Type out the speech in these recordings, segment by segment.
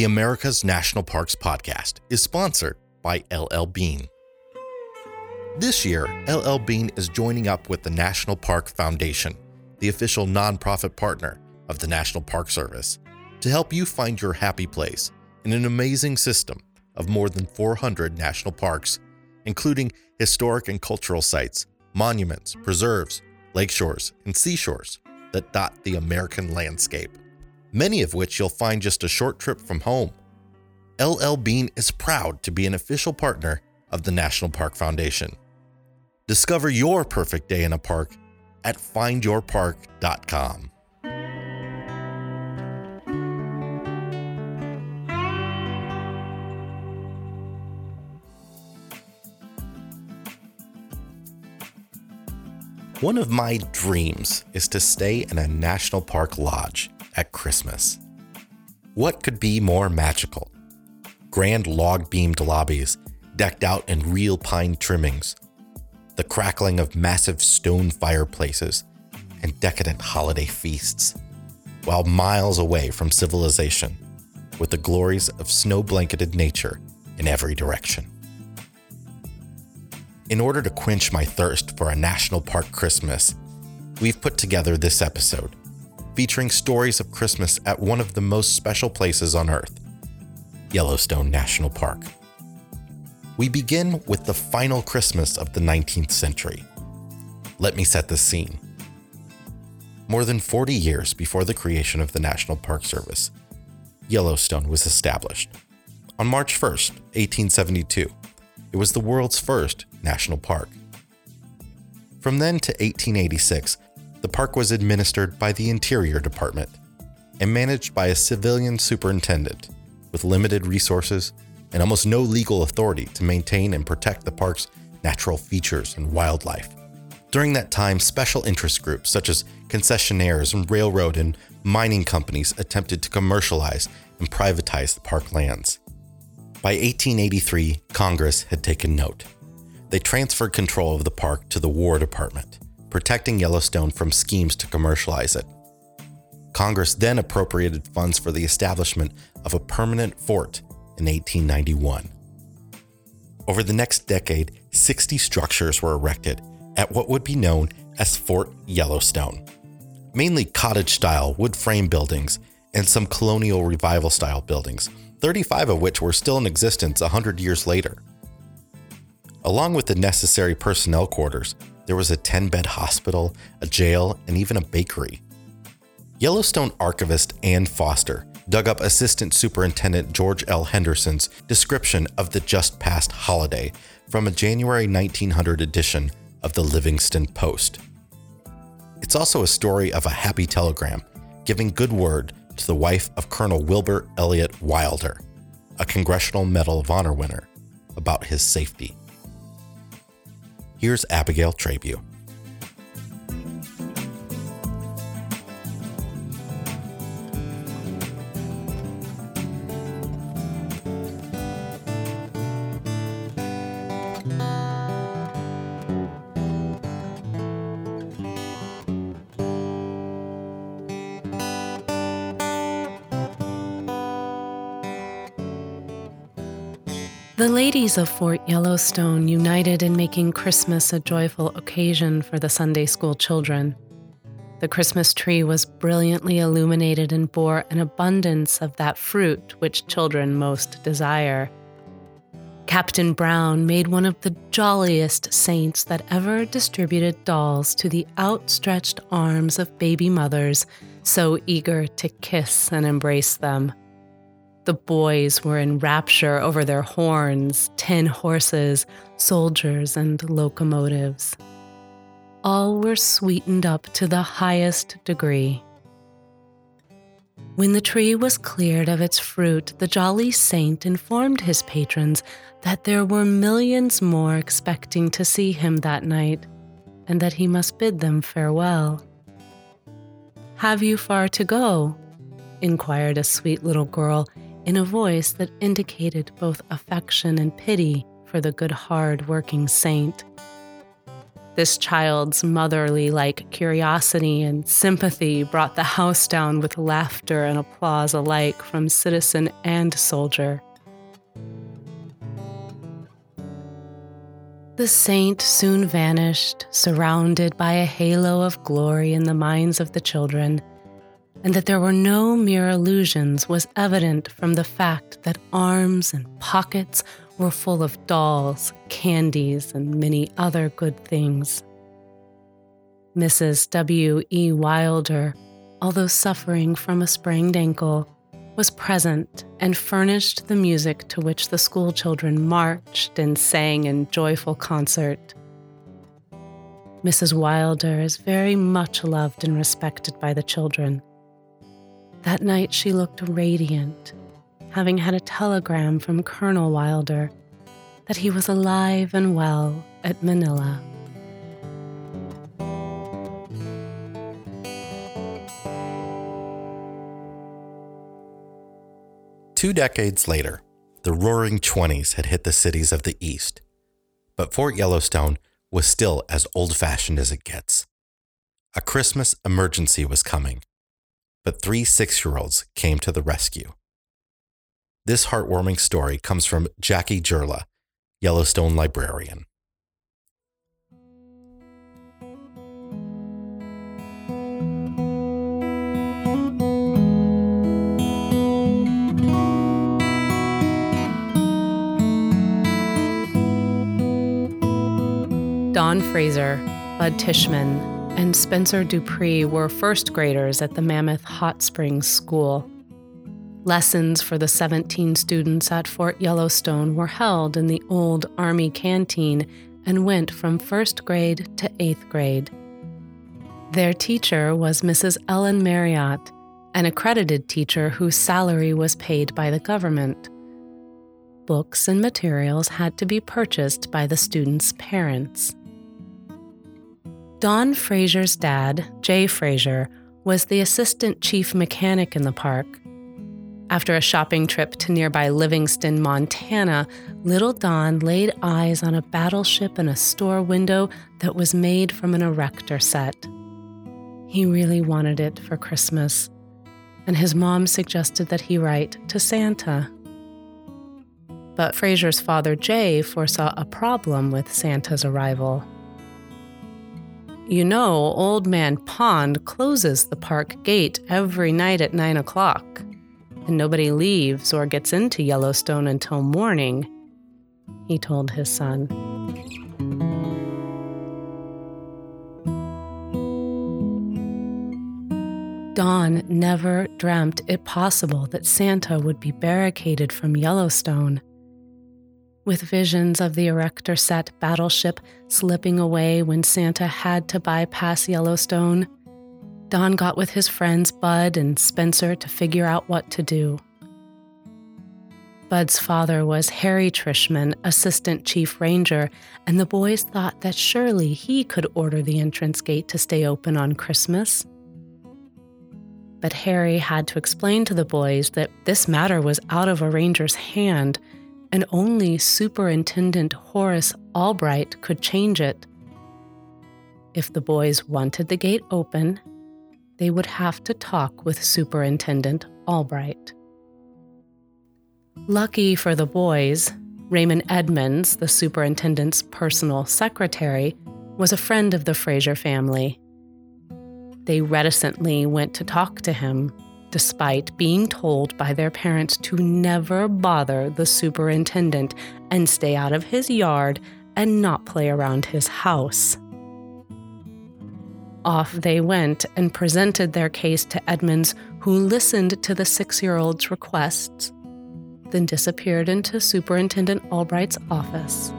The America's National Parks podcast is sponsored by LL Bean. This year, LL Bean is joining up with the National Park Foundation, the official nonprofit partner of the National Park Service, to help you find your happy place in an amazing system of more than 400 national parks, including historic and cultural sites, monuments, preserves, lakeshores, and seashores that dot the American landscape many of which you'll find just a short trip from home. LL Bean is proud to be an official partner of the National Park Foundation. Discover your perfect day in a park at findyourpark.com. One of my dreams is to stay in a national park lodge at Christmas. What could be more magical? Grand log beamed lobbies decked out in real pine trimmings, the crackling of massive stone fireplaces, and decadent holiday feasts, while miles away from civilization, with the glories of snow blanketed nature in every direction. In order to quench my thirst for a national park Christmas, we've put together this episode featuring stories of Christmas at one of the most special places on Earth, Yellowstone National Park. We begin with the final Christmas of the 19th century. Let me set the scene. More than 40 years before the creation of the National Park Service, Yellowstone was established. On March 1st, 1872, it was the world's first national park. From then to 1886, the park was administered by the Interior Department and managed by a civilian superintendent with limited resources and almost no legal authority to maintain and protect the park's natural features and wildlife. During that time, special interest groups such as concessionaires and railroad and mining companies attempted to commercialize and privatize the park lands. By 1883, Congress had taken note. They transferred control of the park to the War Department protecting Yellowstone from schemes to commercialize it. Congress then appropriated funds for the establishment of a permanent fort in 1891. Over the next decade, 60 structures were erected at what would be known as Fort Yellowstone, mainly cottage style wood frame buildings and some colonial revival style buildings, 35 of which were still in existence 100 years later. Along with the necessary personnel quarters, there was a 10 bed hospital, a jail, and even a bakery. Yellowstone archivist Ann Foster dug up Assistant Superintendent George L. Henderson's description of the just past holiday from a January 1900 edition of the Livingston Post. It's also a story of a happy telegram giving good word to the wife of Colonel Wilber Elliott Wilder, a Congressional Medal of Honor winner, about his safety. Here's Abigail Trabue. The ladies of Fort Yellowstone united in making Christmas a joyful occasion for the Sunday school children. The Christmas tree was brilliantly illuminated and bore an abundance of that fruit which children most desire. Captain Brown made one of the jolliest saints that ever distributed dolls to the outstretched arms of baby mothers so eager to kiss and embrace them. The boys were in rapture over their horns, tin horses, soldiers, and locomotives. All were sweetened up to the highest degree. When the tree was cleared of its fruit, the jolly saint informed his patrons that there were millions more expecting to see him that night, and that he must bid them farewell. Have you far to go? inquired a sweet little girl in a voice that indicated both affection and pity for the good, hard working saint. This child's motherly like curiosity and sympathy brought the house down with laughter and applause alike from citizen and soldier. The saint soon vanished, surrounded by a halo of glory in the minds of the children, and that there were no mere illusions was evident from the fact that arms and pockets were full of dolls, candies, and many other good things. Mrs. W. E. Wilder, although suffering from a sprained ankle, was present and furnished the music to which the schoolchildren marched and sang in joyful concert. Mrs. Wilder is very much loved and respected by the children. That night she looked radiant having had a telegram from Colonel Wilder that he was alive and well at Manila. Two decades later, the roaring 20s had hit the cities of the East, but Fort Yellowstone was still as old fashioned as it gets. A Christmas emergency was coming, but three six year olds came to the rescue. This heartwarming story comes from Jackie Jerla, Yellowstone librarian. Don Fraser, Bud Trischman, and Spencer Dupree were first graders at the Mammoth Hot Springs School. Lessons for the 17 students at Fort Yellowstone were held in the old Army canteen and went from first grade to eighth grade. Their teacher was Mrs. Ellen Marriott, an accredited teacher whose salary was paid by the government. Books and materials had to be purchased by the students' parents. Don Fraser's dad, Jay Fraser, was the assistant chief mechanic in the park after a shopping trip to nearby Livingston, Montana, little Don laid eyes on a battleship in a store window that was made from an erector set. He really wanted it for Christmas, and his mom suggested that he write to Santa. But Fraser's father, Jay, foresaw a problem with Santa's arrival. You know, Old Man Pond closes the park gate every night at 9 o'clock and nobody leaves or gets into Yellowstone until morning, he told his son. Don never dreamt it possible that Santa would be barricaded from Yellowstone. With visions of the Erector set battleship slipping away when Santa had to bypass Yellowstone, Don got with his friends Bud and Spencer to figure out what to do. Bud's father was Harry Trischman, assistant chief ranger, and the boys thought that surely he could order the entrance gate to stay open on Christmas. But Harry had to explain to the boys that this matter was out of a ranger's hand, and only Superintendent Horace Albright could change it. If the boys wanted the gate open, they would have to talk with Superintendent Albright. Lucky for the boys, Raymond Edmonds, the superintendent's personal secretary, was a friend of the Fraser family. They reticently went to talk to him, despite being told by their parents to never bother the superintendent and stay out of his yard and not play around his house. Off they went and presented their case to Edmonds, who listened to the six year old's requests, then disappeared into Superintendent Albright's office.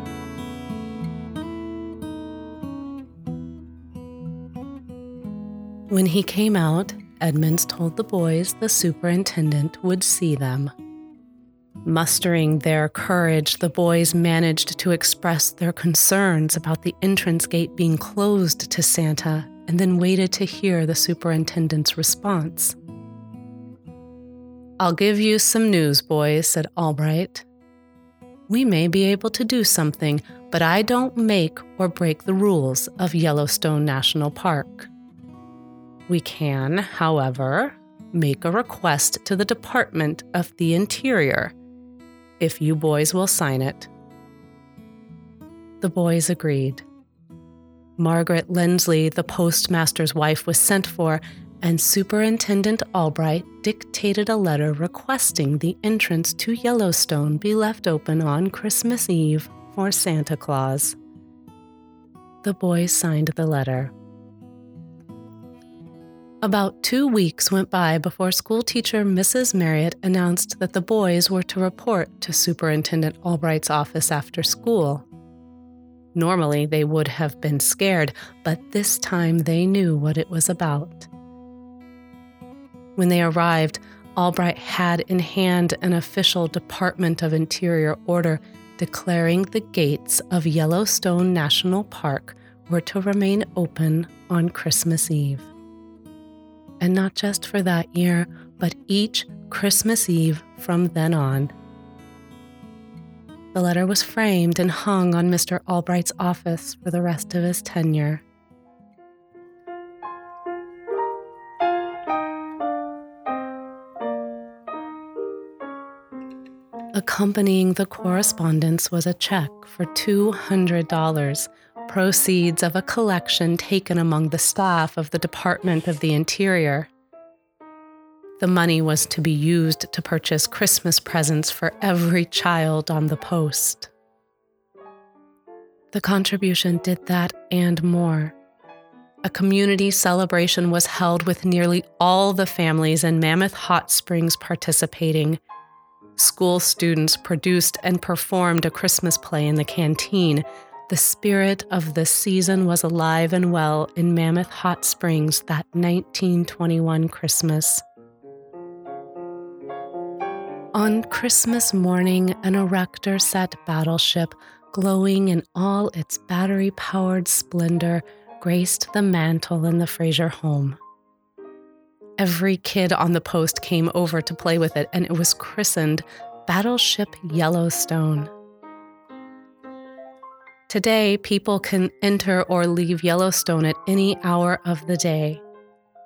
When he came out, Edmonds told the boys the superintendent would see them. Mustering their courage, the boys managed to express their concerns about the entrance gate being closed to Santa and then waited to hear the superintendent's response. I'll give you some news, boys, said Albright. we may be able to do something, but I don't make or break the rules of Yellowstone National Park. We can, however, make a request to the Department of the Interior if you boys will sign it. The boys agreed. Margaret Lindsley, the postmaster's wife, was sent for, and Superintendent Albright dictated a letter requesting the entrance to Yellowstone be left open on Christmas Eve for Santa Claus. The boys signed the letter. About two weeks went by before schoolteacher Mrs. Marriott announced that the boys were to report to Superintendent Albright's office after school. Normally, they would have been scared, but this time they knew what it was about. When they arrived, Albright had in hand an official Department of Interior order declaring the gates of Yellowstone National Park were to remain open on Christmas Eve and not just for that year, but each Christmas Eve from then on. The letter was framed and hung on Mr. Albright's office for the rest of his tenure. Accompanying the correspondence was a check for $200 proceeds of a collection taken among the staff of the Department of the Interior. The money was to be used to purchase Christmas presents for every child on the post. The contribution did that and more. A community celebration was held with nearly all the families in Mammoth Hot Springs participating. School students produced and performed a Christmas play in the canteen the spirit of the season was alive and well in Mammoth Hot Springs that 1921 Christmas. On Christmas morning, an erector set battleship, glowing in all its battery powered splendor, graced the mantel in the Fraser home. Every kid on the post came over to play with it, and it was christened Battleship Yellowstone. Today, people can enter or leave Yellowstone at any hour of the day.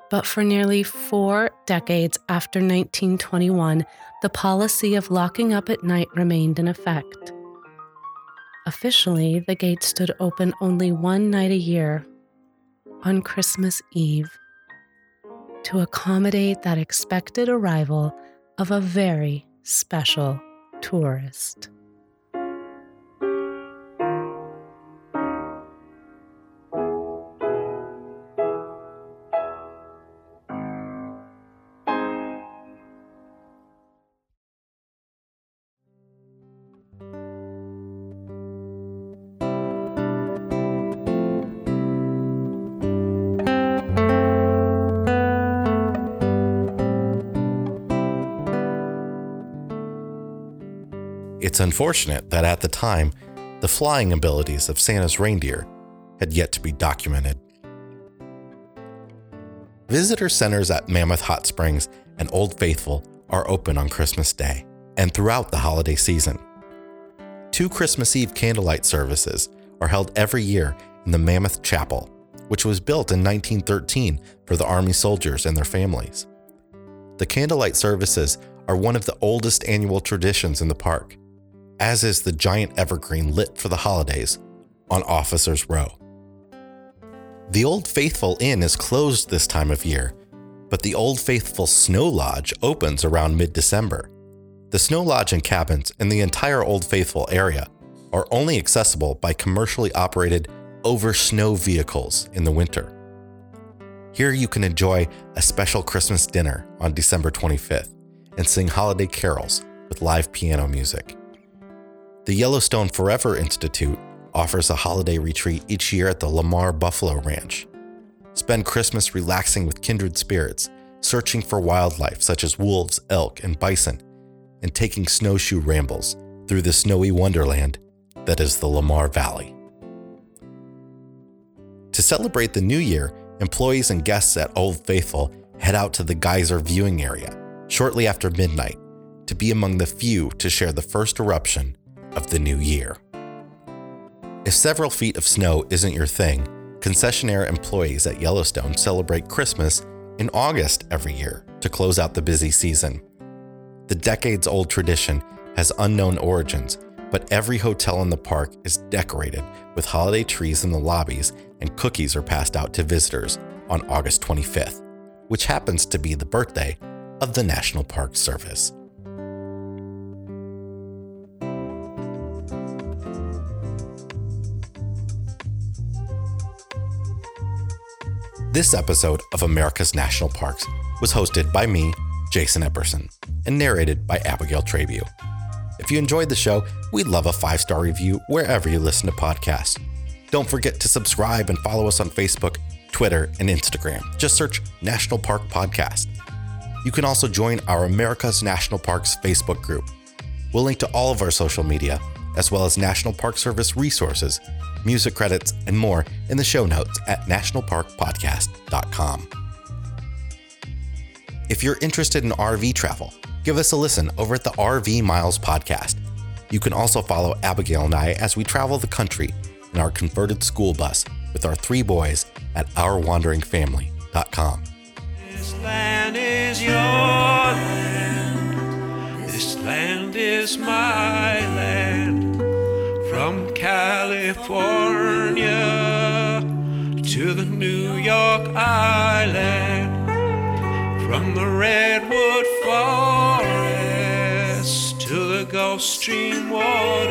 But for nearly four decades after 1921, the policy of locking up at night remained in effect. Officially, the gate stood open only one night a year, on Christmas Eve, to accommodate that expected arrival of a very special tourist. It's unfortunate that at the time, the flying abilities of Santa's reindeer had yet to be documented. Visitor centers at Mammoth Hot Springs and Old Faithful are open on Christmas Day and throughout the holiday season. Two Christmas Eve candlelight services are held every year in the Mammoth Chapel, which was built in 1913 for the Army soldiers and their families. The candlelight services are one of the oldest annual traditions in the park as is the giant evergreen lit for the holidays on Officers Row. The Old Faithful Inn is closed this time of year, but the Old Faithful Snow Lodge opens around mid December. The Snow Lodge and cabins in the entire Old Faithful area are only accessible by commercially operated over snow vehicles in the winter. Here you can enjoy a special Christmas dinner on December 25th and sing holiday carols with live piano music. The Yellowstone Forever Institute offers a holiday retreat each year at the Lamar Buffalo Ranch. Spend Christmas relaxing with kindred spirits, searching for wildlife such as wolves, elk, and bison, and taking snowshoe rambles through the snowy wonderland that is the Lamar Valley. To celebrate the new year, employees and guests at Old Faithful head out to the geyser viewing area shortly after midnight to be among the few to share the first eruption of the new year. If several feet of snow isn't your thing, concessionaire employees at Yellowstone celebrate Christmas in August every year to close out the busy season. The decades old tradition has unknown origins, but every hotel in the park is decorated with holiday trees in the lobbies and cookies are passed out to visitors on August 25th, which happens to be the birthday of the National Park Service. This episode of America's National Parks was hosted by me, Jason Epperson, and narrated by Abigail Trabue. If you enjoyed the show, we'd love a five star review wherever you listen to podcasts. Don't forget to subscribe and follow us on Facebook, Twitter, and Instagram. Just search National Park Podcast. You can also join our America's National Parks Facebook group. We'll link to all of our social media, as well as National Park Service resources music credits, and more in the show notes at nationalparkpodcast.com. If you're interested in RV travel, give us a listen over at the RV Miles podcast. You can also follow Abigail and I as we travel the country in our converted school bus with our three boys at ourwanderingfamily.com. This land is your land. This land is my land. From California to the New York Island, from the Redwood Forest to the Gulf Stream waters.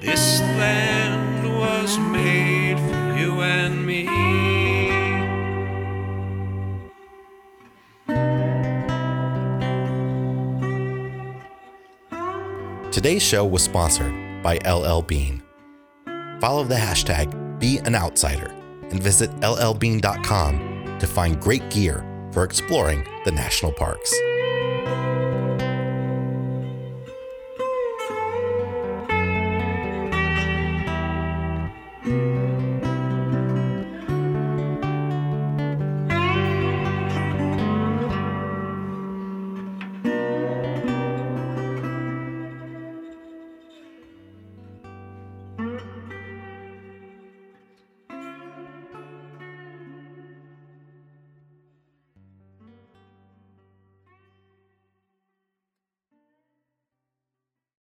This land was made for you and me. Today's show was sponsored by LL Bean. Follow the hashtag Be an Outsider and visit llbean.com to find great gear for exploring the national parks.